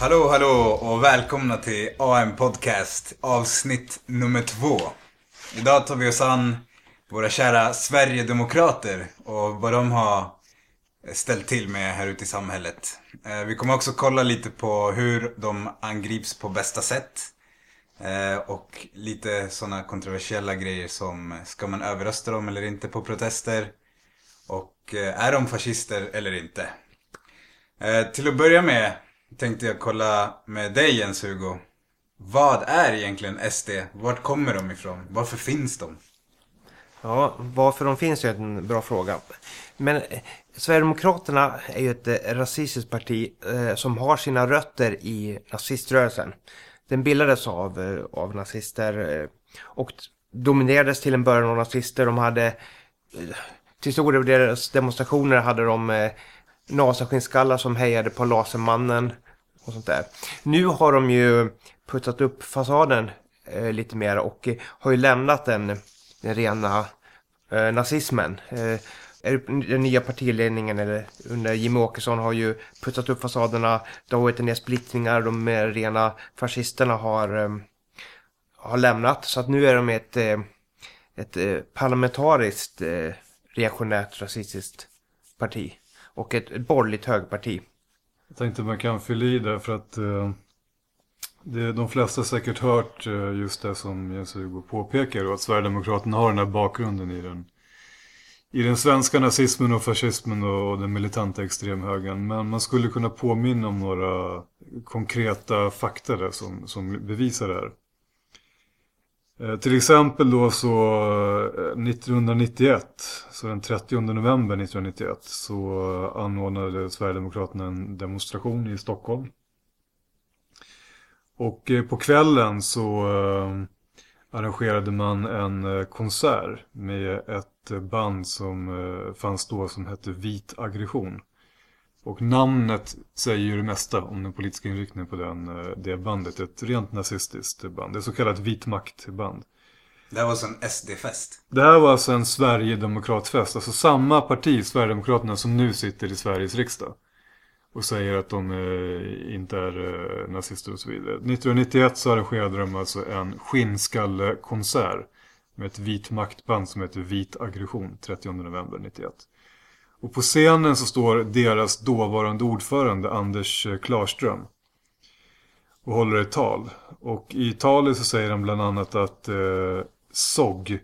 Hallå, hallå och välkomna till AM Podcast avsnitt nummer två. Idag tar vi oss an våra kära Sverigedemokrater och vad de har ställt till med här ute i samhället. Eh, vi kommer också kolla lite på hur de angrips på bästa sätt. Eh, och lite sådana kontroversiella grejer som ska man överrösta dem eller inte på protester? Och eh, är de fascister eller inte? Till att börja med tänkte jag kolla med dig Jens Hugo. Vad är egentligen SD? Vart kommer de ifrån? Varför finns de? Ja, varför de finns är en bra fråga. Men eh, Sverigedemokraterna är ju ett eh, rasistiskt parti eh, som har sina rötter i naziströrelsen. Den bildades av, eh, av nazister eh, och dominerades till en början av nazister. De hade, eh, till stor del deras demonstrationer hade de Nasaskinnskallar som hejade på Lasermannen och sånt där. Nu har de ju putsat upp fasaden eh, lite mer och eh, har ju lämnat den, den rena eh, nazismen. Eh, den nya partiledningen eller under Jimmie Åkesson har ju putsat upp fasaderna. Det har varit en del splittringar. De mer rena fascisterna har, eh, har lämnat. Så att nu är de ett, eh, ett eh, parlamentariskt eh, reaktionärt rasistiskt parti. Och ett, borgerligt högparti. Jag tänkte man kan fylla i där för att eh, det, de flesta har säkert hört eh, just det som Jens Hugo påpekar och att Sverigedemokraterna har den här bakgrunden i den, i den svenska nazismen och fascismen och, och den militanta extremhögern. Men man skulle kunna påminna om några konkreta fakta där som, som bevisar det här. Eh, till exempel då så eh, 1991, så den 30 november 1991 så anordnade Sverigedemokraterna en demonstration i Stockholm. Och eh, på kvällen så arrangerade man en konsert med ett band som fanns då som hette Vit aggression. Och namnet säger ju det mesta om den politiska inriktningen på den, eh, det bandet. Ett rent nazistiskt band. Det är så kallat vit maktband. Det här var alltså en SD-fest. Det här var alltså en Sverigedemokratfest. Alltså samma parti, Sverigedemokraterna, som nu sitter i Sveriges riksdag. Och säger att de eh, inte är eh, nazister och så vidare. 1991 så arrangerade de alltså en skinnskallekonsert. Med ett vit maktband som heter Vit aggression, 30 november 91. Och på scenen så står deras dåvarande ordförande Anders eh, Klarström. Och håller ett tal. Och i talet så säger han bland annat att eh, SOG,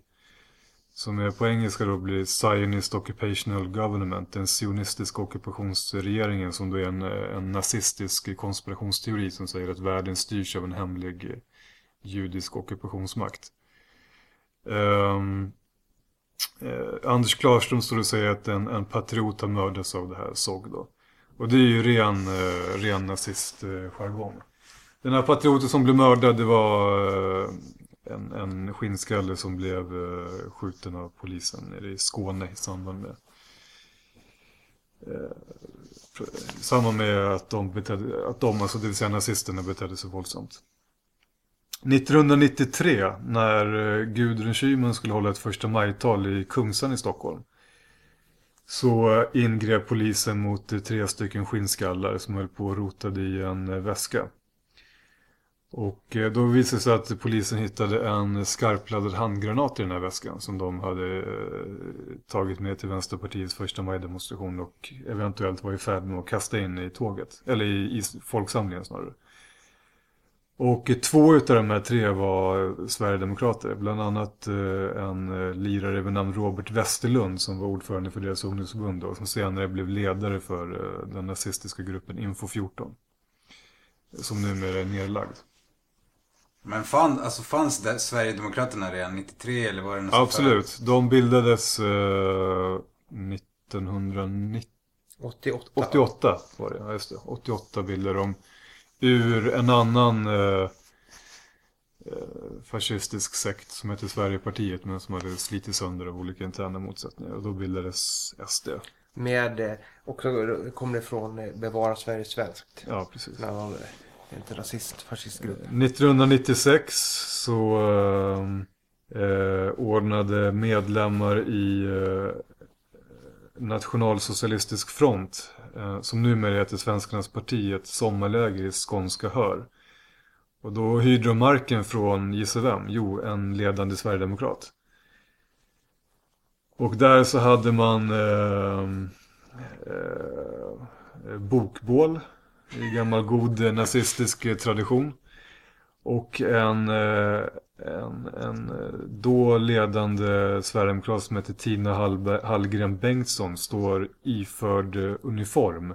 som är på engelska då blir Zionist Occupational Government, den sionistiska ockupationsregeringen som då är en, eh, en nazistisk konspirationsteori som säger att världen styrs av en hemlig eh, judisk ockupationsmakt. Ehm, eh, Anders Klarström står och säger att en, en patriot har mördats av det här SOG då. Och det är ju ren, eh, ren nazistjargong. Eh, den här patrioten som blev mördad det var eh, en, en skinnskalle som blev eh, skjuten av polisen nere i Skåne i samband med eh, i samband med att de, betedde, att de, alltså det vill säga nazisterna, betedde sig våldsamt. 1993 när eh, Gudrun Schyman skulle hålla ett första majtal i Kungsan i Stockholm så eh, ingrep polisen mot eh, tre stycken skinnskallar som höll på och rotade i en väska. Och då visade det sig att polisen hittade en skarpladdad handgranat i den här väskan som de hade tagit med till Vänsterpartiets första majdemonstration och eventuellt var i färd med att kasta in i tåget, eller i, i folksamlingen snarare. Och två utav de här tre var Sverigedemokrater, bland annat eh, en eh, lirare vid namn Robert Westerlund som var ordförande för deras ungdomsförbund och som senare blev ledare för eh, den nazistiska gruppen Info 14. Som numera är nedlagd. Men fan, alltså fanns det Sverigedemokraterna redan 93 eller var det något Absolut. De bildades eh, 1990, 88. 88 var det, ja just det. 88 bildade de ur en annan eh, eh, fascistisk sekt som hette Sverigepartiet men som hade slitit sönder av olika interna motsättningar. Och då bildades SD. Med, eh, också kommer det från eh, Bevara Sverige svenskt. Ja, precis. Annan, eh, inte rasist, fascistgrupp. 1996 så eh, ordnade medlemmar i eh, Nationalsocialistisk front eh, som numera heter Svenskarnas parti, ett sommarläger i skånska Hör. Och då hyrde de marken från, gissa vem? Jo, en ledande sverigedemokrat. Och där så hade man eh, eh, bokbål i gammal god nazistisk tradition. Och en, eh, en, en eh, då ledande sverigedemokrat som heter Tina Hallgren Bengtsson står iförd eh, uniform.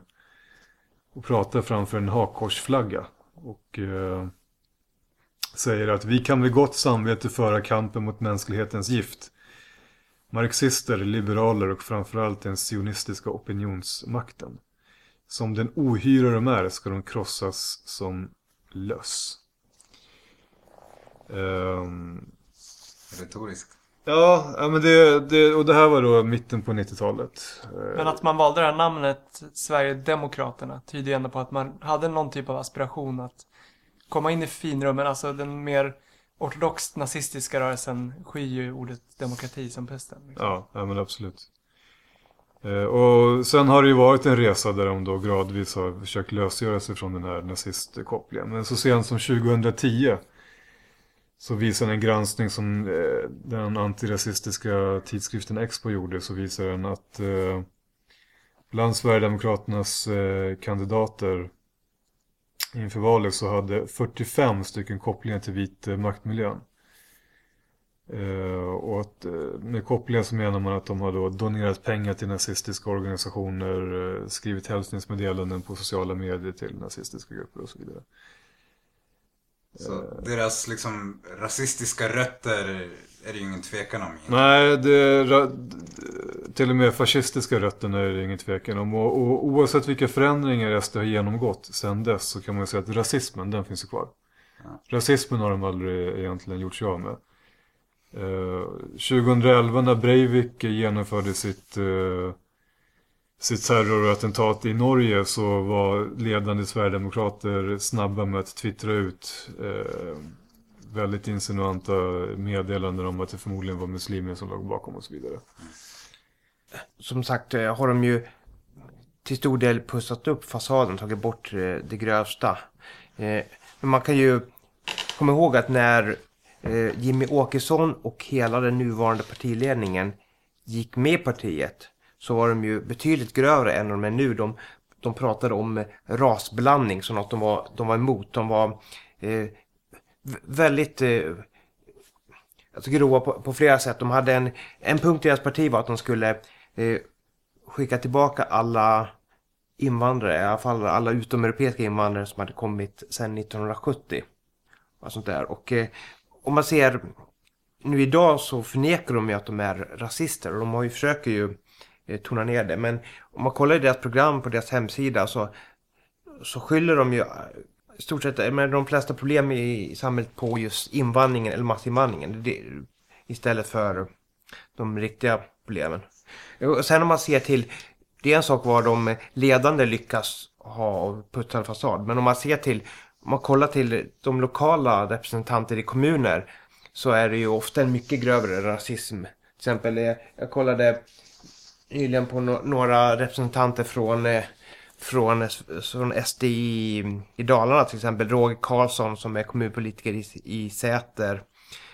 Och pratar framför en hakkorsflagga. Och eh, säger att vi kan med gott samvete föra kampen mot mänsklighetens gift. Marxister, liberaler och framförallt den sionistiska opinionsmakten. Som den ohyra de är ska de krossas som löss. Um, Retoriskt. Ja, ja men det, det, och det här var då mitten på 90-talet. Men att man valde det här namnet Sverigedemokraterna tyder ändå på att man hade någon typ av aspiration att komma in i finrummen. Alltså den mer ortodoxt nazistiska rörelsen skyr ju ordet demokrati som pesten. Liksom. Ja, ja, men absolut. Eh, och sen har det ju varit en resa där de då gradvis har försökt lösgöra sig från den här nazistkopplingen. Men så sent som 2010 så visar en granskning som eh, den antirasistiska tidskriften Expo gjorde så visar den att eh, bland Sverigedemokraternas eh, kandidater inför valet så hade 45 stycken kopplingar till vit eh, maktmiljön. Eh, och att, med kopplingar så menar man att de har då donerat pengar till nazistiska organisationer, skrivit hälsningsmeddelanden på sociala medier till nazistiska grupper och så vidare. Så deras liksom rasistiska rötter är det ju ingen tvekan om. Nej, det, till och med fascistiska rötterna är det ingen tvekan om. Och, och oavsett vilka förändringar SD har genomgått sedan dess så kan man säga att rasismen, den finns ju kvar. Ja. Rasismen har de aldrig egentligen gjort sig av med. Uh, 2011 när Breivik genomförde sitt uh, sitt terrorattentat i Norge så var ledande Sverigedemokrater snabba med att twittra ut eh, väldigt insinuanta meddelanden om att det förmodligen var muslimer som låg bakom och så vidare. Som sagt eh, har de ju till stor del pussat upp fasaden, tagit bort eh, det grövsta. Eh, men man kan ju komma ihåg att när eh, Jimmy Åkesson och hela den nuvarande partiledningen gick med partiet så var de ju betydligt grövre än de är nu. De, de pratade om eh, rasblandning som något de var, de var emot. De var eh, väldigt eh, alltså grova på, på, flera sätt. De hade en, en punkt i deras parti var att de skulle eh, skicka tillbaka alla invandrare, i alla fall alla utomeuropeiska invandrare som hade kommit sedan 1970. Och sånt där. Och eh, om man ser nu idag så förnekar de ju att de är rasister och de har ju försöker ju Eh, Eh, tona ner det. Men om man kollar i deras program på deras hemsida så, så skyller de ju eh, i stort sett eh, med de flesta problem i samhället på just invandringen eller massinvandringen. Det, istället för de riktiga problemen. Och sen om man ser till, det är en sak vad de ledande lyckas ha putsad fasad. Men om man ser till, om man kollar till de lokala representanter i kommuner så är det ju ofta en mycket grövre rasism. Till exempel, jag kollade nyligen på no några representanter från, eh, från, eh, från SD i, i Dalarna till exempel. Roger Karlsson som är kommunpolitiker i, i Säter.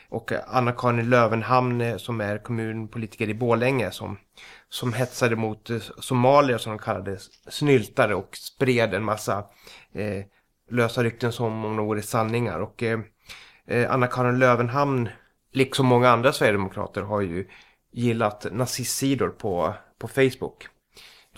Och Anna-Karin Lövenhamn eh, som är kommunpolitiker i Bålänge som, som hetsade mot eh, somalier som de kallade snyltare och spred en massa eh, lösa rykten som om de vore sanningar. Och eh Anna-Karin Lövenhamn, liksom många andra sverigedemokrater, har ju gillat nazistsidor på på Facebook.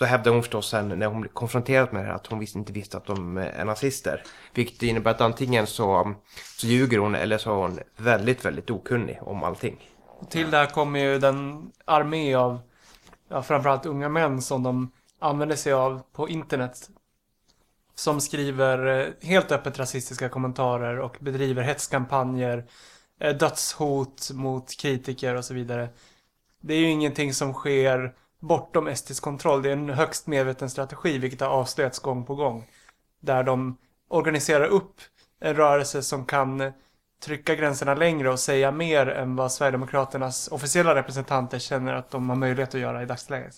Då hävdade hon förstås sen när hon blev konfronterad med det här att hon visst inte visste att de är nazister. Vilket innebär att antingen så, så ljuger hon eller så är hon väldigt, väldigt okunnig om allting. Och till det här kommer ju den armé av ja, framförallt unga män som de använder sig av på internet. Som skriver eh, helt öppet rasistiska kommentarer och bedriver hetskampanjer, eh, dödshot mot kritiker och så vidare. Det är ju ingenting som sker bortom estisk kontroll. Det är en högst medveten strategi, vilket har avslöjats gång på gång. Där de organiserar upp en rörelse som kan trycka gränserna längre och säga mer än vad Sverigedemokraternas officiella representanter känner att de har möjlighet att göra i dagsläget.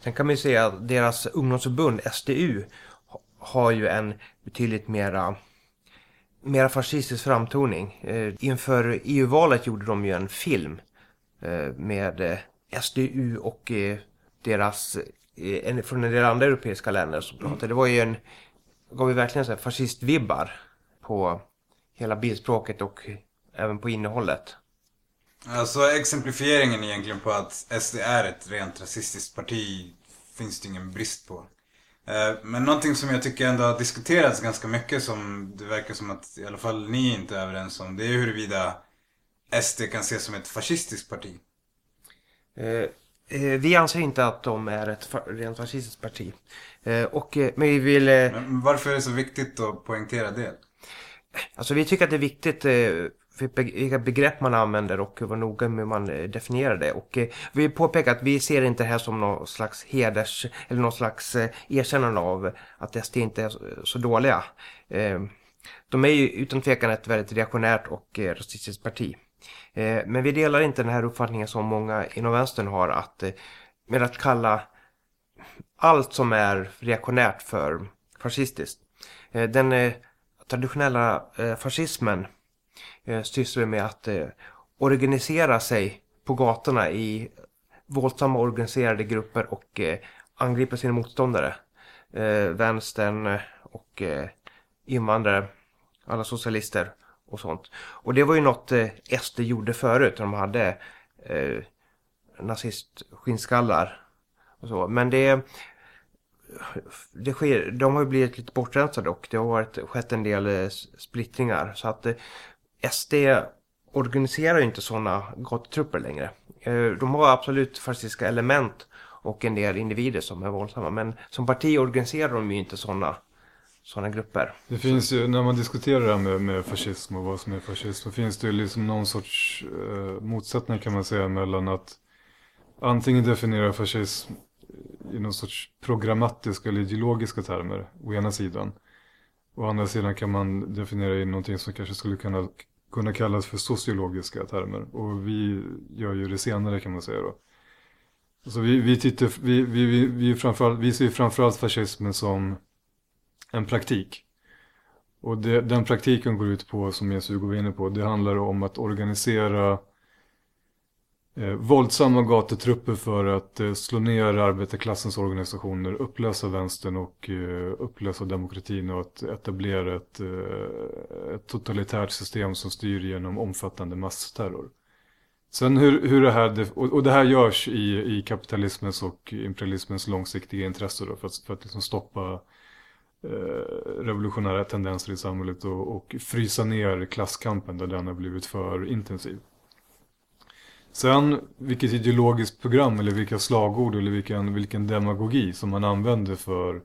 Sen kan man ju säga att deras ungdomsförbund, SDU, har ju en betydligt mera, mera fascistisk framtoning. Eh, inför EU-valet gjorde de ju en film eh, med eh, SDU och deras, eh, en, från en del andra europeiska länder som pratade. Det var ju en, gav ju verkligen så här fascistvibbar på hela bildspråket och även på innehållet. Alltså exemplifieringen egentligen på att SD är ett rent rasistiskt parti finns det ingen brist på. Eh, Men någonting som jag tycker ändå har diskuterats ganska mycket som det verkar som att i alla fall ni inte är överens om. Det är huruvida SD kan ses som ett fascistiskt parti. Eh, vi anser inte att de är ett rent fascistiskt parti. Eh, och, eh, men vi vill... Men varför är det så viktigt att poängtera det? Alltså vi tycker att det är viktigt vilka begrepp man använder och vara noga med hur man definierar det. Och vi påpekar att vi ser inte det här som någon slags heders eller någon slags erkännande av att SD inte är så, dåliga. De är ju utan tvekan ett väldigt reaktionärt och rasistiskt parti. Eh, men vi delar inte den här uppfattningen som många inom vänstern har att eh, med att kalla allt som är reaktionärt för fascistiskt. Eh, den traditionella fascismen sysslar med att organisera sig på gatorna i våldsamma organiserade grupper och angripa sina motståndare. Vänstern och invandrare, alla socialister och sånt. Och det var ju något eh, SD gjorde förut. De hade eh, nazistskinnskallar och så. Men det, det sker, de har ju blivit lite bortrensade och det har varit, skett en del eh, splittringar. Så att eh, SD organiserar ju inte sådana gatutrupper längre. Eh, de har absolut fascistiska element och en del individer som är våldsamma. Men som parti organiserar de ju inte sådana sådana grupper. Det finns ju, när man diskuterar det här med, med fascism och vad som är fascism, så finns det ju liksom någon sorts eh, motsättning kan man säga mellan att antingen definiera fascism i någon sorts programmatiska eller ideologiska termer, å ena sidan. Å andra sidan kan man definiera i någonting som kanske skulle kunna, kunna kallas för sociologiska termer. Och vi gör ju det senare kan man säga då. Så vi, vi, tittar, vi, vi, vi, vi, framförallt, vi ser framförallt fascismen som en praktik. Och det, den praktiken går ut på, som Jesus var inne på, det handlar om att organisera eh, våldsamma gatutrupper för att eh, slå ner arbetarklassens organisationer, upplösa vänstern och eh, upplösa demokratin och att etablera ett, eh, ett totalitärt system som styr genom omfattande massterror. Sen hur, hur det här, och, och det här görs i, i kapitalismens och imperialismens långsiktiga intresse då, för att, för att liksom stoppa eh, Eh, revolutionära tendenser i samhället och, och frysa ner klasskampen där den har blivit för intensiv. Sen vilket ideologiskt program eller vilka slagord eller vilken, vilken demagogi som man använder för,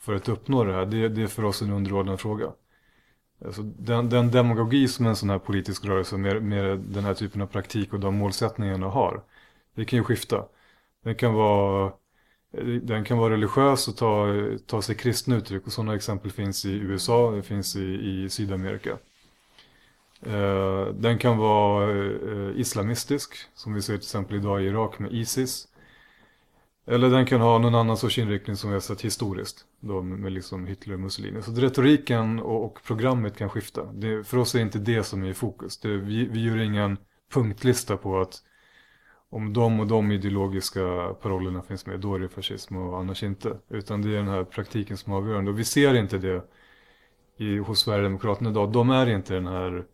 för att uppnå det här, det, det är för oss en underordnad fråga. Alltså den, den demagogi som en sån här politisk rörelse med, med den här typen av praktik och de målsättningarna har, det kan ju skifta. Den kan vara den kan vara religiös och ta, ta sig kristna uttryck och sådana exempel finns i USA, det finns i, i Sydamerika. Eh, den kan vara eh, islamistisk, som vi ser till exempel idag i Irak med Isis. Eller den kan ha någon annan sorts inriktning som vi har sett historiskt, då med, med liksom Hitler och Mussolini. Så retoriken och, och programmet kan skifta. Det, för oss är inte det som är i fokus. Det, vi, vi gör ingen punktlista på att om de och de ideologiska parollerna finns med, då är det fascism och annars inte. Utan det är den här praktiken som är avgörande. Och vi ser inte det i, hos Sverigedemokraterna idag. De är inte den här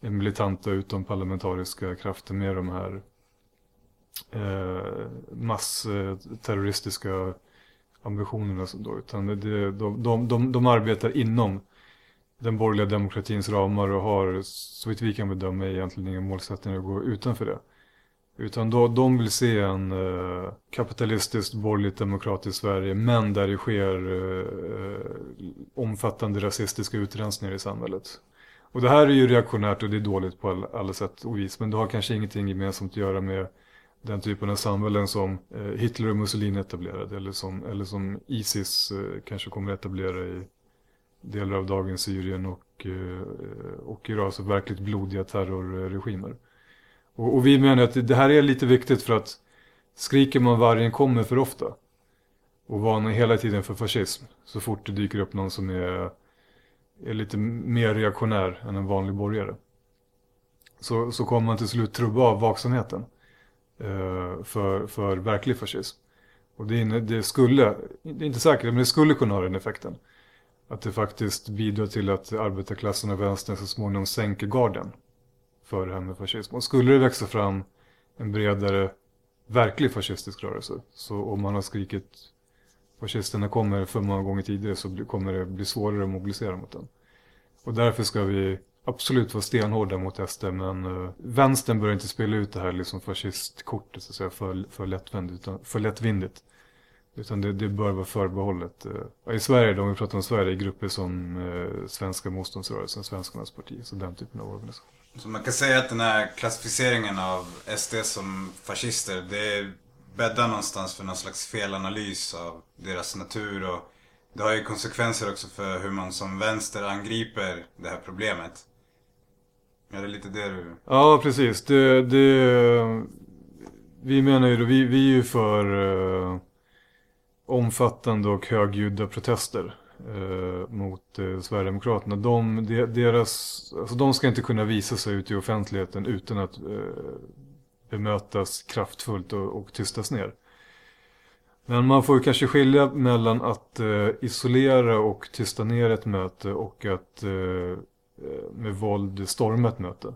militanta utomparlamentariska kraften med de här eh, massterroristiska ambitionerna. Då, utan det, de, de, de, de arbetar inom den borgerliga demokratins ramar och har, så vitt vi kan bedöma, egentligen ingen målsättning att gå utanför det. Utan då, de vill se en eh, kapitalistiskt, borgerligt, demokratiskt Sverige, men där det sker eh, omfattande rasistiska utrensningar i samhället. Och det här är ju reaktionärt och det är dåligt på alla, alla sätt och vis, men det har kanske ingenting gemensamt att göra med den typen av samhällen som eh, Hitler och Mussolini etablerade, eller som, eller som Isis eh, kanske kommer att etablera i delar av dagens Syrien och, eh, och Irak, alltså verkligt blodiga terrorregimer. Och, och vi menar att det här är lite viktigt för att skriker man vargen kommer för ofta och varnar hela tiden för fascism så fort det dyker upp någon som är, är lite mer reaktionär än en vanlig borgare. Så, så kommer man till slut trubba av vaksamheten eh, för, för verklig fascism. Och det, det skulle, det är inte säkert, men det skulle kunna ha den effekten. Att det faktiskt bidrar till att arbetarklassen och vänstern så småningom sänker garden för det här med fascism. Och skulle det växa fram en bredare verklig fascistisk rörelse, så om man har skrikit fascisterna kommer för många gånger tidigare så kommer det bli svårare att mobilisera mot den. Och därför ska vi absolut vara stenhårda mot SD, men uh, vänstern bör inte spela ut det här liksom fascistkortet så att säga, för, för, lättvindigt, utan, för lättvindigt. Utan det, det bör vara förbehållet. Uh, I Sverige, om vi pratar om Sverige, i grupper som uh, Svenska motståndsrörelsen, Svenskarnas parti, så den typen av organisation. Så man kan säga att den här klassificeringen av SD som fascister, det bäddar någonstans för någon slags felanalys av deras natur och det har ju konsekvenser också för hur man som vänster angriper det här problemet. Är det lite det du... Ja, precis. Det, det, vi menar ju då, vi, vi är ju för eh, omfattande och högljudda protester eh, mot eh, Sverigedemokraterna. De, de, deras, alltså de ska inte kunna visa sig ute i offentligheten utan att eh, bemötas kraftfullt och, och tystas ner. Men man får ju kanske skilja mellan att eh, isolera och tysta ner ett möte och att eh, eh med våld storma ett möte.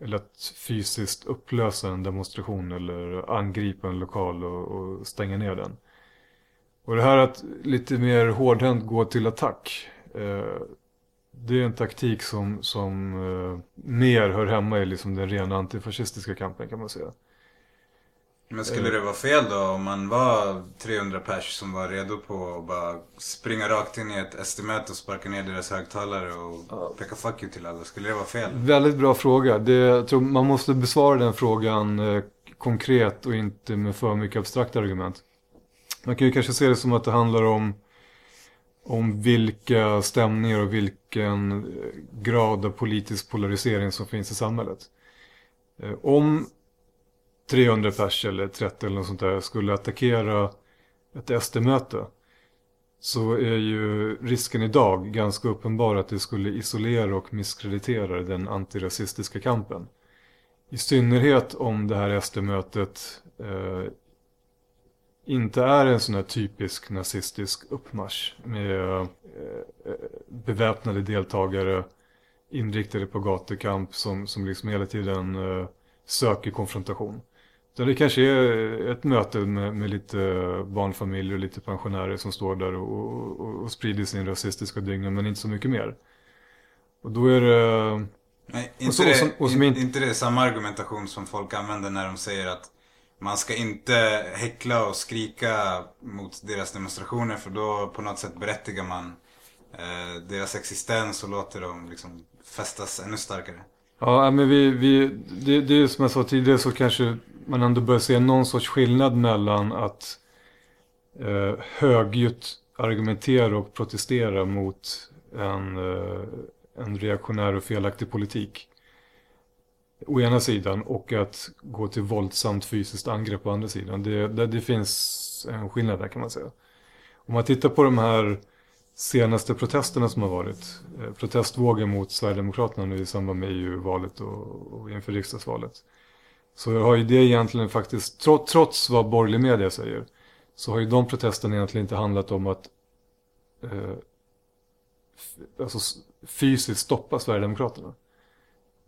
Eller att fysiskt upplösa en demonstration eller angripa en lokal och, och stänga ner den. Och det här att lite mer hårdhänt gå till attack. Eh, det är en taktik som, som uh, mer hör hemma i liksom den rena antifascistiska kampen kan man säga. Men skulle det vara fel då om man var 300 pers som var redo på att bara springa rakt in i ett SD-möte och sparka ner deras högtalare och peka fuck you till alla? Skulle det vara fel? Väldigt bra fråga. Det, jag tror man måste besvara den frågan eh, konkret och inte med för mycket abstrakta argument. Man kan ju kanske se det som att det handlar om om vilka stämningar och vilken eh, grad av politisk polarisering som finns i samhället. Eh, om 300 pers eller 30 eller något sånt där skulle attackera ett SD-möte så är ju risken idag ganska uppenbar att det skulle isolera och misskreditera den antirasistiska kampen. I synnerhet om det här SD-mötet eh, inte är en sån här typisk nazistisk uppmarsch med eh, beväpnade deltagare inriktade på gatukamp som, som liksom hela tiden eh, söker konfrontation. Så det kanske är ett möte med, med lite barnfamiljer och lite pensionärer som står där och, och, och sprider sin rasistiska dygn men inte så mycket mer. Och då är det... Nej, inte, så, det, och som, in, inte det samma argumentation som folk använder när de säger att man ska inte häckla och skrika mot deras demonstrationer för då på något sätt berättigar man eh, deras existens och låter dem liksom fästas ännu starkare. Ja, äh, men vi, vi, det, det är som jag sa tidigare så kanske man ändå börjar se någon sorts skillnad mellan att eh, högljutt argumentera och protestera mot en, eh, en reaktionär och felaktig politik å ena sidan och att gå till våldsamt fysiskt angrepp på andra sidan. Det, det, det finns en skillnad där kan man säga. Om man tittar på de här senaste protesterna som har varit, eh, protestvågen mot Sverigedemokraterna nu i samband med EU-valet och, och inför riksdagsvalet. Så har ju det egentligen faktiskt, trots, trots vad borgerlig media säger, så har ju de protesterna egentligen inte handlat om att eh, alltså fysiskt stoppa Sverigedemokraterna.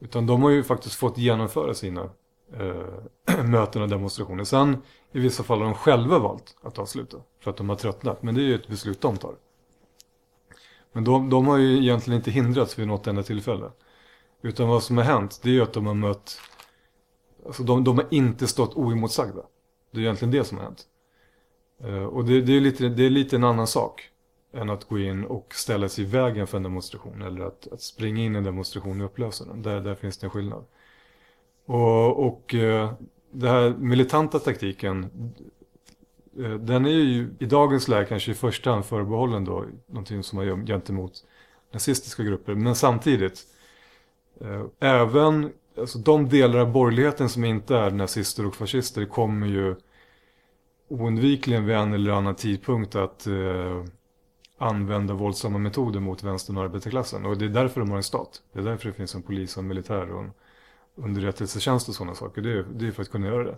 Utan de har ju faktiskt fått genomföra sina eh, möten och demonstrationer. Sen i vissa fall har de själva valt att avsluta för att de har tröttnat. Men det är ju ett beslut de tar. Men de, de har ju egentligen inte hindrats vid något enda tillfälle. Utan vad som har hänt det är ju att de har mött Alltså de, de har inte stått oemotsagda. Det är egentligen det som har hänt. Eh, och det, det, är lite, det är lite en annan sak än att gå in och ställa sig i vägen för en demonstration eller att, att springa in i en demonstration och upplösa den. Där, där finns det en skillnad. Och, och eh, den här militanta taktiken eh, den är ju i dagens läge kanske i första hand förbehållen då någonting som man gör gentemot nazistiska grupper. Men samtidigt, eh, även alltså de delar av borgerligheten som inte är nazister och fascister kommer ju oundvikligen vid en eller annan tidpunkt att eh, använda våldsamma metoder mot vänstern och arbetarklassen. Och det är därför de har en stat. Det är därför det finns en polis och en militär och en underrättelsetjänst och sådana saker. Det är, det är för att kunna göra det.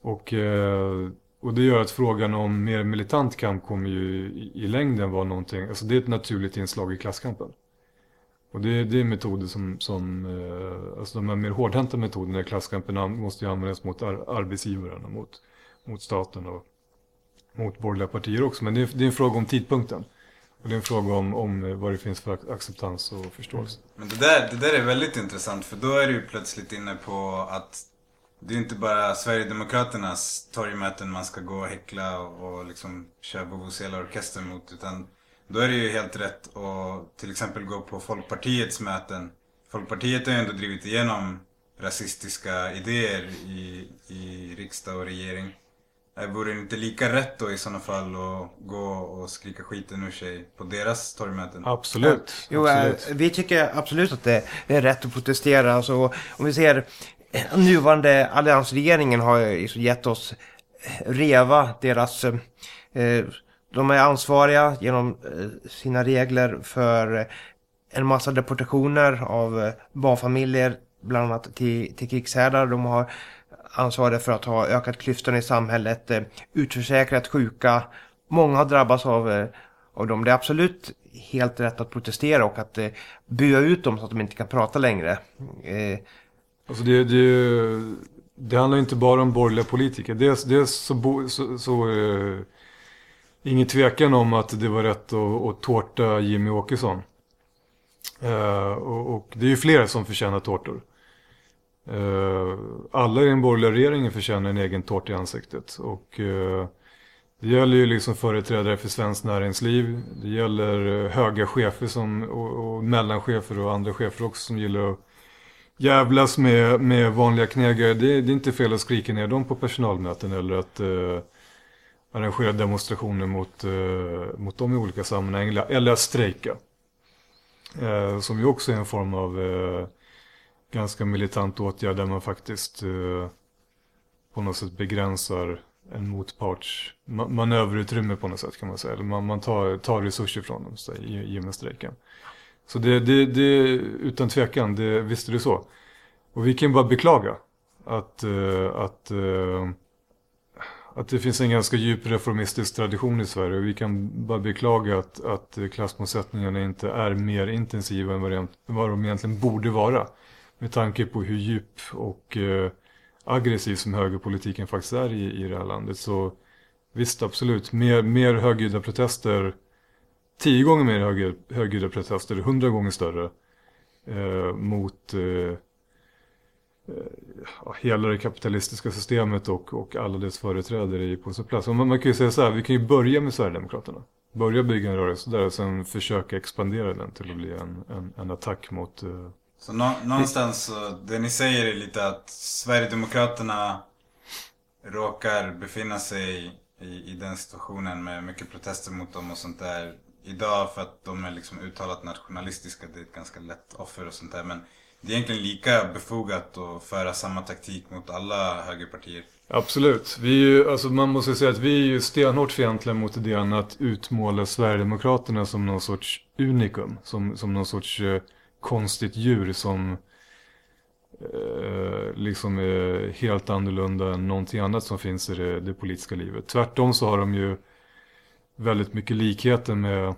Och, eh, och det gör att frågan om mer militant kamp kommer ju i, i längden vara någonting, alltså det är ett naturligt inslag i klasskampen. Och det, det är metoder som, som eh, alltså de här mer hårdhänta metoderna i klasskampen måste ju användas mot ar arbetsgivaren och mot, mot staten och mot borgerliga partier också. Men det är, det är en fråga om tidpunkten. Och det är en fråga om, om eh, vad det finns för acceptans och förståelse. Mm. Men det där, det där är väldigt intressant för då är du ju plötsligt inne på att det är inte bara Sverigedemokraternas torgmöten man ska gå och häckla och, och liksom köra Vuvuzela-orkester mot utan då är det ju helt rätt att till exempel gå på Folkpartiets möten. Folkpartiet har ju ändå drivit igenom rasistiska idéer i, i riksdag och regering. Eh, vore det inte lika rätt då i sådana fall att gå och skrika skiten ur sig på deras torgmöten? Absolut. Jo, absolut. vi tycker absolut att det är rätt att protestera. Alltså, om vi ser nuvarande alliansregeringen har ju gett oss REVA, deras... Eh, de är ansvariga genom eh, sina regler för en massa deportationer av eh, barnfamiljer, bland annat till, till krigshärdar. De har ansvariga för att ha ökat klyftorna i samhället, eh, utförsäkrat sjuka. Många har drabbats av, eh, av dem. Det är absolut helt rätt att protestera och att eh, bua ut dem så att de inte kan prata längre. Alltså det, det, det handlar inte bara om borgerliga politiker. Dels, dels så, så, så eh, ingen tvekan om att det var rätt att, att tårta Jimmy Åkesson. Eh, och, och, det är ju flera som förtjänar tårtor. Eh, alla i den borgerliga regeringen förtjänar en egen tårta i ansiktet. Och eh, det gäller ju liksom företrädare för svenskt näringsliv. Det gäller eh, höga chefer som, och, och mellanchefer och andra chefer också som gillar att jävlas med, med vanliga knegare. Det, det, är inte fel att skrika ner dem på personalmöten eller att eh, arrangera demonstrationer mot, eh, mot dem i olika sammanhang. Eller, eller att strejka. Eh, som ju också är en form av eh, ganska militant åtgärd där man faktiskt eh, på något sätt begränsar en motparts manöverutrymme på något sätt kan man säga. Eller man, man tar, tar resurser från dem så, i, i och med strejken. Så det, det, det utan tvekan, det, visst är det så. Och vi kan bara beklaga att, eh, att, eh, att det finns en ganska djup reformistisk tradition i Sverige. Och vi kan bara beklaga att, att klassmotsättningarna inte är mer intensiva än vad, de, vad de egentligen borde vara. Med tanke på hur djup och eh, aggressiv som högerpolitiken faktiskt är i, i det här landet. Så visst, absolut, mer, mer högljudda protester tio gånger mer hög, högljudda protester, hundra gånger större eh, mot eh, eh, hela det kapitalistiska systemet och, och alla dess företrädare på sin plats. Man, man, kan ju säga så här, vi kan ju börja med Sverigedemokraterna. Börja bygga en rörelse där och sen försöka expandera den till att bli en, en, en attack mot... Eh, så nå, någonstans, så, det ni säger är lite att Sverigedemokraterna råkar befinna sig i, i den situationen med mycket protester mot dem och sånt där idag för att de är liksom uttalat nationalistiska. Det är ett ganska lätt offer och sånt där. Men det är egentligen lika befogat att föra samma taktik mot alla högerpartier. Absolut. Vi är ju, alltså man måste säga att vi är ju stenhårt fientliga mot idén att utmåla Sverigedemokraterna som någon sorts unikum. Som, som någon sorts eh, konstigt djur som eh, liksom är helt annorlunda än någonting annat som finns i det, det politiska livet. Tvärtom så har de ju väldigt mycket likheter med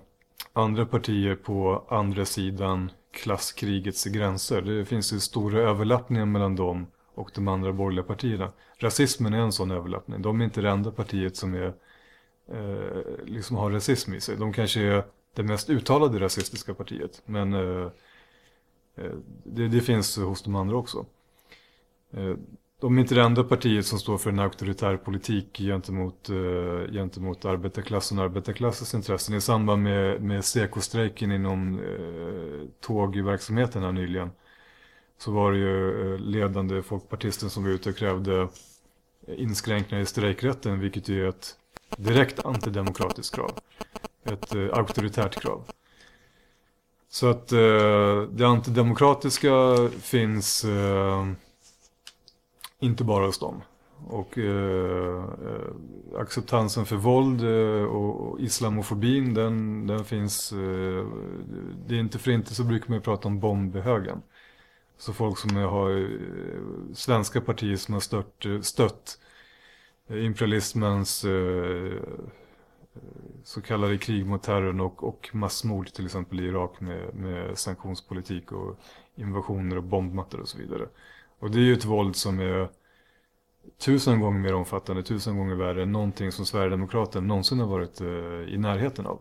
andra partier på andra sidan klasskrigets gränser. Det finns ju stora överlappningar mellan dem och de andra borgerliga partierna. Rasismen är en sån överlappning. De är inte det enda partiet som är, eh, liksom har rasism i sig. De kanske är det mest uttalade rasistiska partiet. Men eh, eh Eh, det, det, finns hos de andra också. Eh, de är inte det enda partiet som står för en auktoritär politik gentemot, eh, gentemot arbetarklassen och arbetarklassens intressen. I samband med, med SEKO-strejken inom tågverksamheten här nyligen så var det ju ledande folkpartisten som var ute och krävde inskränkningar i strejkrätten vilket ju är ett direkt antidemokratiskt krav. Ett auktoritärt krav. Så att eh, det antidemokratiska finns eh, inte bara hos dem. Och eh, acceptansen för våld eh, och, och islamofobin, den, den finns... Eh, det är inte för inte så brukar man ju prata om bombhögen. Så folk som har eh, svenska partier som har stört, stött imperialismens eh, så kallade krig mot terrorn och, och massmord till exempel i Irak med, med sanktionspolitik och invasioner och bombmattor och så vidare. Och det är ju ett våld som är tusen gånger mer omfattande, tusen gånger värre än någonting som Sverigedemokraterna någonsin har varit eh, i närheten av.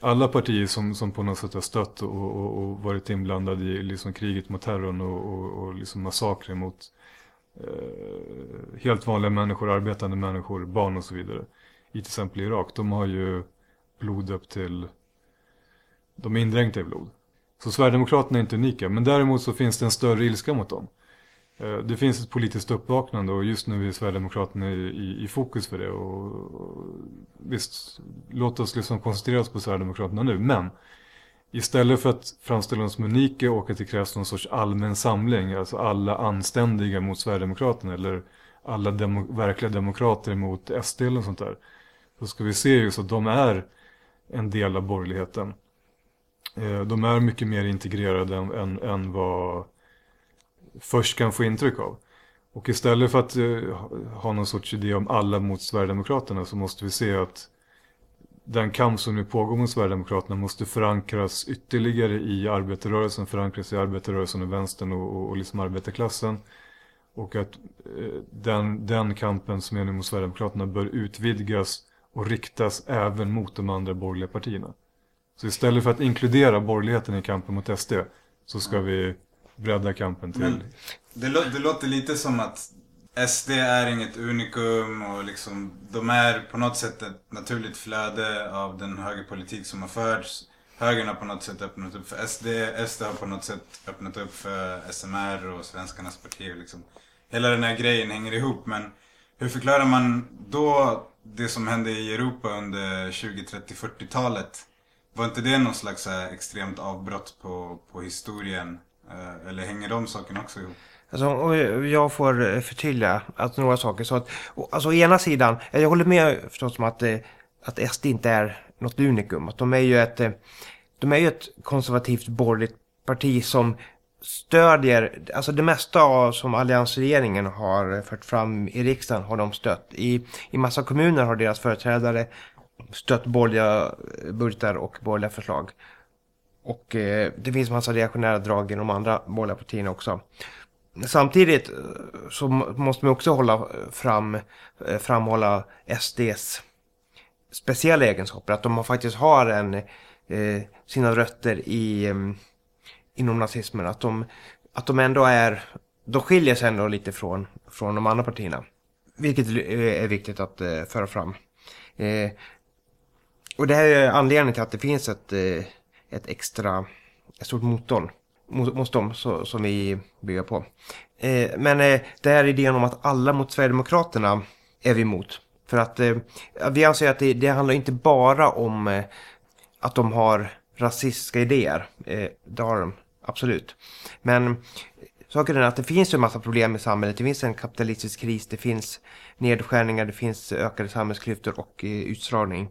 Alla partier som, som på något sätt har stött och, och, och varit inblandade i liksom kriget mot terrorn och, och, och liksom massakrer mot eh, helt vanliga människor, arbetande människor, barn och så vidare. I till exempel Irak, de har ju blod upp till, de är indränkta i blod. Så Sverigedemokraterna är inte unika, men däremot så finns det en större ilska mot dem. Eh, det finns ett politiskt uppvaknande och just nu är Sverigedemokraterna i, i, i fokus för det. Och, och, visst, låt oss liksom koncentrera oss på Sverigedemokraterna nu. Men istället för att framställa dem som unika och att det krävs någon sorts allmän samling, alltså alla anständiga mot Sverigedemokraterna eller alla demo, verkliga demokrater mot SD eller sånt där. Så ska vi se just att de är en del av borgerligheten. Eh, de är mycket mer integrerade än, än, än vad först kan få intryck av. Och istället för att eh, ha någon sorts idé om alla mot Sverigedemokraterna så måste vi se att den kamp som nu pågår mot Sverigedemokraterna måste förankras ytterligare i arbetarrörelsen, förankras i arbetarrörelsen och vänstern och, och, och liksom arbetarklassen. Och att eh, den, den kampen som är nu mot Sverigedemokraterna bör utvidgas och riktas även mot de andra borgerliga partierna. Så istället för att inkludera borgerligheten i kampen mot SD så ska vi bredda kampen till. Men det, lå det låter lite som att SD är inget unikum och liksom de är på något sätt ett naturligt flöde av den högerpolitik som har förts. Högern har på något sätt öppnat upp för SD, SD har på något sätt öppnat upp för SMR och Svenskarnas parti. Liksom. Hela den här grejen hänger ihop men hur förklarar man då det som hände i Europa under 20, 30, 40-talet? Var inte det någon slags eh, extremt avbrott på, på historien eh, eller hänger de sakerna också ihop? Alltså, jag får eh, förtydliga att några saker. Så att, alltså, å ena sidan, jag håller med förstås om att, att SD inte är något unikum. Att de är ju ett, de är ju ett konservativt borgerligt parti som stödjer, alltså det mesta som alliansregeringen har fört fram i riksdagen har de stött. I, i massa kommuner har deras företrädare stött borgerliga budgetar och borgerliga förslag. Och eh, det finns massa reaktionära drag i de andra borgerliga partierna också. Samtidigt eh, så måste man också hålla fram, eh, framhålla SDs speciella egenskaper. Att de faktiskt har en, eh, sina rötter i, eh, inom nazismen. Att de, att de ändå är, de skiljer sig ändå lite från, från de andra partierna. Vilket eh, är viktigt att eh, föra fram. Eh, och det här är anledningen till att det finns ett eh, ett extra ett stort motstånd mot, mot dem så, som vi bygger på. Eh, men eh, det här idén om att alla mot Sverigedemokraterna är vi emot. För att eh, vi anser att det, det handlar inte bara om eh, att de har rasistiska idéer. Eh, det har de absolut. Men saken är att det finns en massa problem i samhället. Det finns en kapitalistisk kris, det finns nedskärningar, det finns ökade samhällsklyftor och eh, utslagning.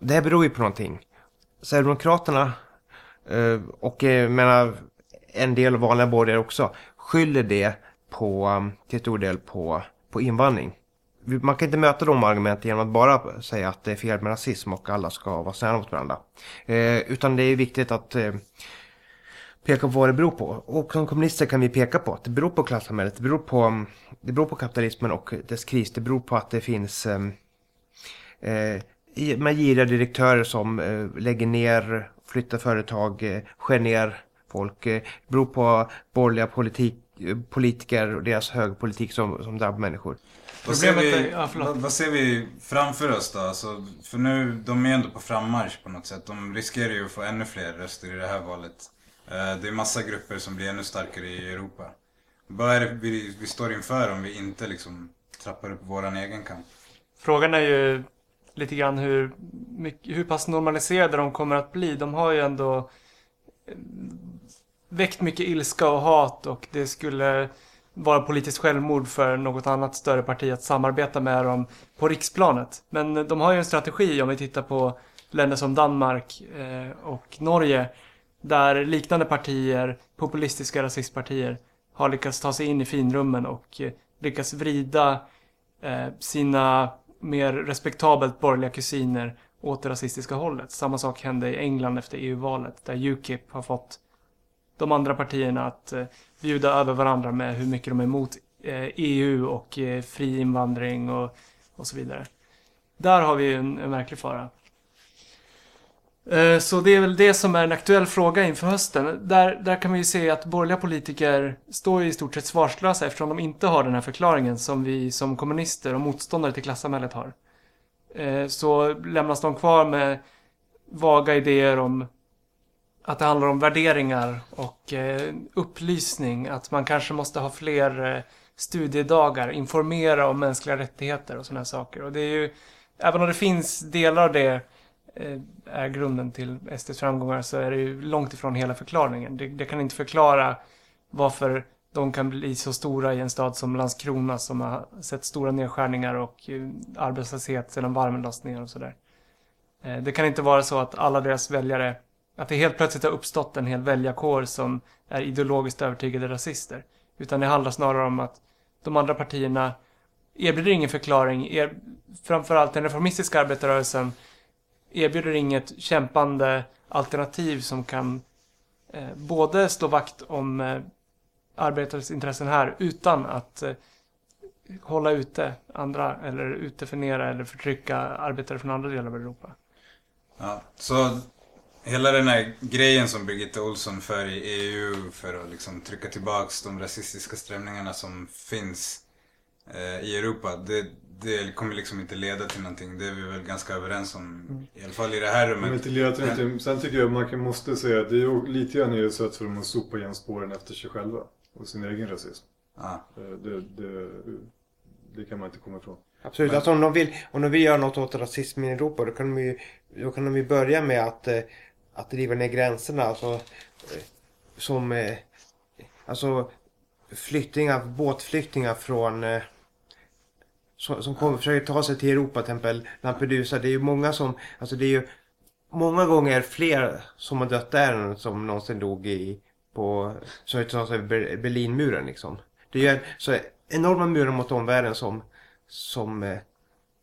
Det här beror ju på någonting. Sverigedemokraterna Eh, och eh, menar, en del vanliga borgare också skyller det på, eh, till stor del på, på invandring. Man kan inte möta de argumenten genom att bara säga att det är fel med rasism och alla ska vara snälla mot varandra. Eh, utan det är viktigt att eh, peka på vad det beror på. Och som kommunister kan vi peka på att det beror på klassamhället, det beror på, det beror på kapitalismen och dess kris, det beror på att det finns um, eh, med giriga direktörer som eh, lägger ner flyttar företag, eh, skär ner folk. Det eh, beror på borgerliga politik, politiker och deras högerpolitik som, som drabbar människor. Vad ser, vi, ja, vad, vad ser vi framför oss då? Alltså, för nu, de är ändå på frammarsch på något sätt. De riskerar ju att få ännu fler röster i det här valet. Eh, det är massa grupper som blir ännu starkare i Europa. Vad är det vi, vi står inför om vi inte liksom trappar upp våran egen kamp? Frågan är ju lite grann hur, mycket, hur pass normaliserade de kommer att bli. De har ju ändå eh, väckt mycket ilska och hat och det skulle vara politiskt självmord för något annat större parti att samarbeta med dem på riksplanet. Men de har ju en strategi om vi tittar på länder som Danmark eh, och Norge där liknande partier, populistiska rasistpartier, har lyckats ta sig in i finrummen och eh, lyckats vrida eh, sina mer respektabelt borgerliga kusiner åt det rasistiska hållet. Samma sak hände i England efter EU-valet där Ukip har fått de andra partierna att eh, bjuda över varandra med hur mycket de är emot eh, EU och eh, fri invandring och, och så vidare. Där har vi en, en verklig fara. Eh, så det är väl det som är en aktuell fråga inför hösten. Där, där kan vi ju se att borgerliga politiker står i stort sett svarslösa eftersom de inte har den här förklaringen som vi som kommunister och motståndare till klassamhället har. Eh, så lämnas de kvar med vaga idéer om att det handlar om värderingar och eh, upplysning. Att man kanske måste ha fler studiedagar, informera om mänskliga rättigheter och sådana saker. Och det är ju, även om det finns delar av det Eh, är grunden till SDs framgångar så är det ju långt ifrån hela förklaringen. Det, det kan inte förklara varför de kan bli så stora i en stad som Landskrona som har sett stora nedskärningar och eh, arbetslöshet sedan varmen lades ner och sådär. Eh, det kan inte vara så att alla deras väljare, att det helt plötsligt har uppstått en hel väljarkår som är ideologiskt övertygade rasister. Utan det handlar snarare om att de andra partierna erbjuder ingen förklaring. Er, framförallt den reformistiska arbetarrörelsen erbjuder inget kämpande alternativ som kan eh, både slå vakt om eh, arbetares intressen här utan att eh, hålla ute andra eller utdefiniera eller förtrycka arbetare från andra delar av Europa. Ja, så hela den här grejen som Birgitta Olsson för i EU för att liksom trycka tillbaks de rasistiska strömningarna som finns eh, i Europa. Det, det kommer liksom inte leda till någonting. Det är vi väl ganska överens om. I alla fall i det här Men rummet. inte leda till någonting. Sen tycker jag man måste säga att det är ju lite grann är det så att för dem att sopa igen spåren efter sig själva. Och sin egen rasism. Ja. Eh, Det, det, det kan man inte komma ifrån. Absolut, alltså om de, vill, om de vill göra något åt rasismen i Europa då kan de ju, då kan de ju börja med att, eh, att driva ner gränserna. Alltså, eh, som alltså, flyktingar, båtflyktingar från som, som kommer, försöker ta sig till Europa, till exempel Lampedusa. Det är ju många som, alltså det är ju många gånger fler som har dött där än som någonsin dog i, på, som Berlinmuren liksom. Det är ju en, så enorma murar mot omvärlden som, som eh,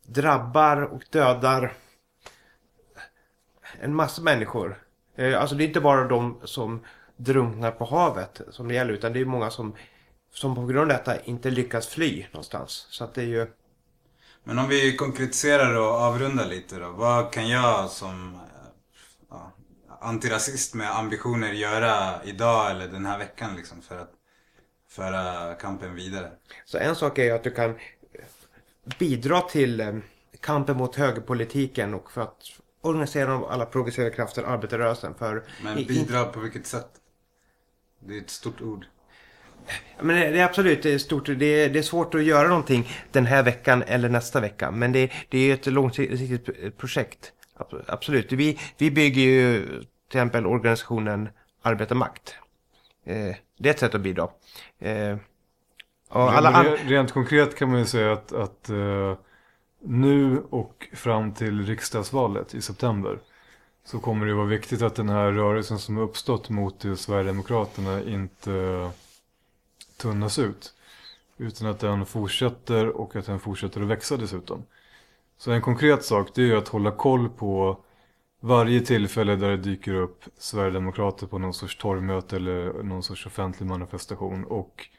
drabbar och dödar en massa människor. Eh, alltså det är inte bara de som drunknar på havet som det gäller utan det är många som, som på grund av detta inte lyckas fly någonstans. Så att det är ju... Men om vi konkretiserar och avrundar lite då. Vad kan jag som ja, antirasist med ambitioner göra idag eller den här veckan liksom för att föra kampen vidare? Så en sak är att du kan bidra till eh, kampen mot högerpolitiken och för att organisera alla progressiva krafter, arbetarrörelsen. För Men bidra på vilket sätt? Det är ett stort ord. Men det det är absolut det är stort. Det är, det är svårt att göra någonting den här veckan eller nästa vecka. Men det, det är ett långsiktigt projekt. Ab- Absolut. Vi, vi bygger ju till exempel organisationen Arbetarmakt. Eh, det är ett sätt att bidra. Eh, alla re- Rent konkret kan man ju säga att, att eh, nu och fram till riksdagsvalet i september så kommer det vara viktigt att den här rörelsen som uppstått mot Sverigedemokraterna inte tunnas ut. Utan att den fortsätter och att den fortsätter att växa dessutom. Så en konkret sak det är ju att hålla koll på varje tillfälle där det dyker upp Sverigedemokrater på någon sorts torgmöte eller någon sorts offentlig manifestation. Och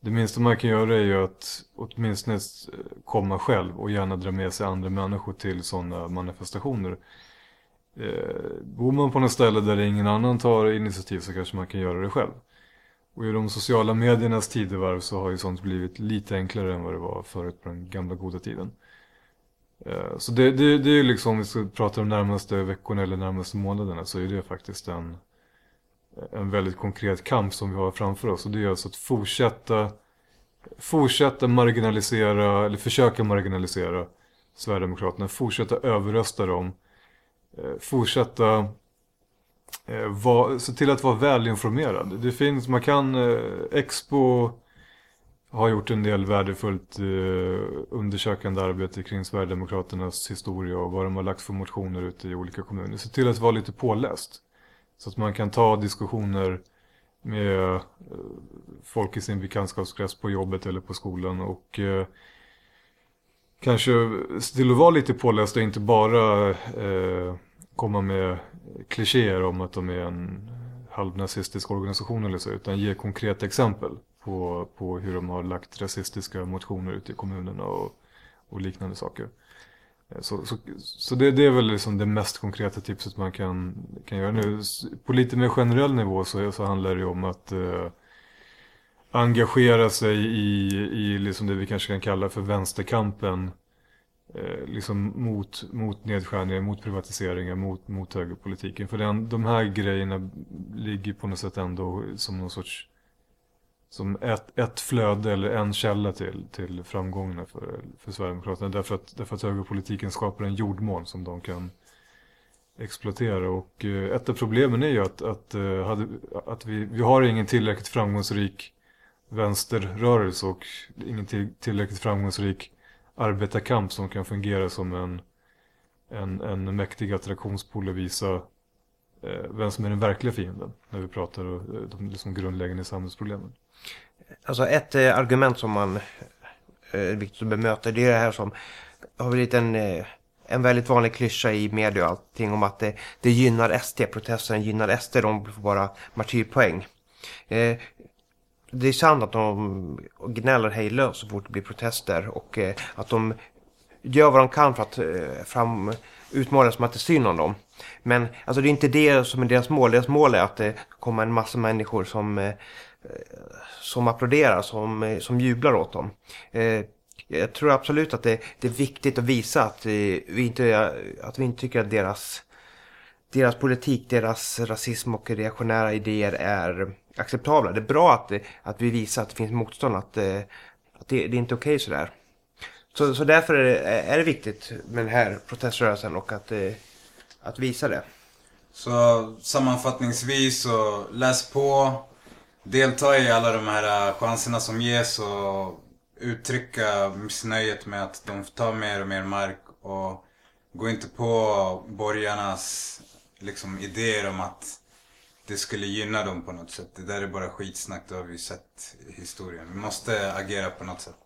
det minsta man kan göra är ju att åtminstone komma själv och gärna dra med sig andra människor till sådana manifestationer. Eh, bor man på något ställe där ingen annan tar initiativ så kanske man kan göra det själv. Och i de sociala mediernas tidevarv så har ju sånt blivit lite enklare än vad det var förut på den gamla goda tiden. Eh, så det, det, det är liksom, om vi ska prata de närmaste veckorna eller närmaste månaderna så är det faktiskt en, en väldigt konkret kamp som vi har framför oss. Och det är alltså att fortsätta, fortsätta marginalisera, eller försöka marginalisera Sverigedemokraterna. Fortsätta överrösta dem. Eh, fortsätta eh, var, se till att vara välinformerad. Det finns, man kan, eh, Expo har gjort en del värdefullt eh, undersökande arbete kring Sverigedemokraternas historia och vad de har lagt för motioner ute i olika kommuner. Se till att vara lite påläst. Så att man kan ta diskussioner med eh, folk i sin bekantskapskrets på jobbet eller på skolan och eh, kanske se till att vara lite påläst och inte bara eh, komma med klichéer om att de är en halvnazistisk organisation eller så, utan ge konkreta exempel på, på hur de har lagt rasistiska motioner ute i kommunerna och, och liknande saker. Eh, så, så, så det, det, är väl liksom det mest konkreta tipset man kan, kan göra nu. På lite mer generell nivå så, så handlar det om att eh, engagera sig i, i liksom det vi kanske kan kalla för vänsterkampen. Eh, liksom mot, mot nedskärningar, mot privatiseringar, mot, mot högerpolitiken. För den, de här grejerna ligger på något sätt ändå som någon sorts som ett, ett flöde eller en källa till, till framgångarna för, för Sverigedemokraterna. Därför att, därför att högerpolitiken skapar en jordmån som de kan exploatera. Och eh, ett av problemen är ju att, att, eh, hade, att vi, vi har ingen tillräckligt framgångsrik vänsterrörelse och ingen till, tillräckligt framgångsrik arbetarkamp som kan fungera som en, en, en mäktig attraktionspool och visa eh, vem som är den verkliga fienden när vi pratar om eh, de liksom grundläggande samhällsproblemen. Alltså ett eh, argument som man eh, är viktigt att bemöta det är det här som har blivit en, eh, en väldigt vanlig klyscha i media och allting om att det, det gynnar SD, protesten gynnar SD, de får bara martyrpoäng. Eh, det är sant att de gnäller hejlöst så fort det blir protester och eh, att de gör vad de kan för att eh, fram, utmåla som att det är synd om dem. Men alltså, det är inte det som är deras mål. Deras mål är att eh, det kommer en massa människor som, eh, eh, som applåderar, som, eh, som jublar åt dem. Eh, jag tror absolut att det, det är viktigt att visa att eh, vi inte, att vi inte tycker att deras, deras politik, deras rasism och reaktionära idéer är acceptabla. Det är bra att, att vi visar att det finns motstånd, att, eh, att det, det är inte okej okay sådär. Så, så därför är det, är det viktigt med den här proteströrelsen och att, eh, att visa det. Så sammanfattningsvis så läs på, delta i alla de här eh, chanserna som ges och uttrycka missnöjet med att de tar mer och mer mark och gå inte på borgarnas liksom idéer om att det skulle gynna dem på något sätt. Det där är bara skitsnack, det har vi sett i historien. Vi måste agera på något sätt.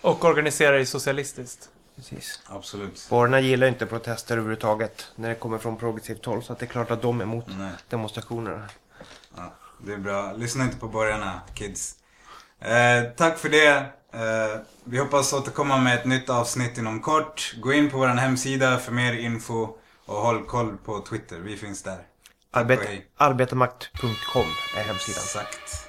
Och organisera dig socialistiskt. Precis. Absolut. Borgarna gillar inte protester överhuvudtaget när det kommer från progressivt håll. Så att det är klart att de är emot Nej. demonstrationerna. Ja, det är bra. Lyssna inte på borgarna, kids. Eh, tack för det. Eh, vi hoppas återkomma med ett nytt avsnitt inom kort. Gå in på vår hemsida för mer info och håll koll på Twitter. Vi finns där. Arbet, arbetarmakt.com är hemsidan. Exakt.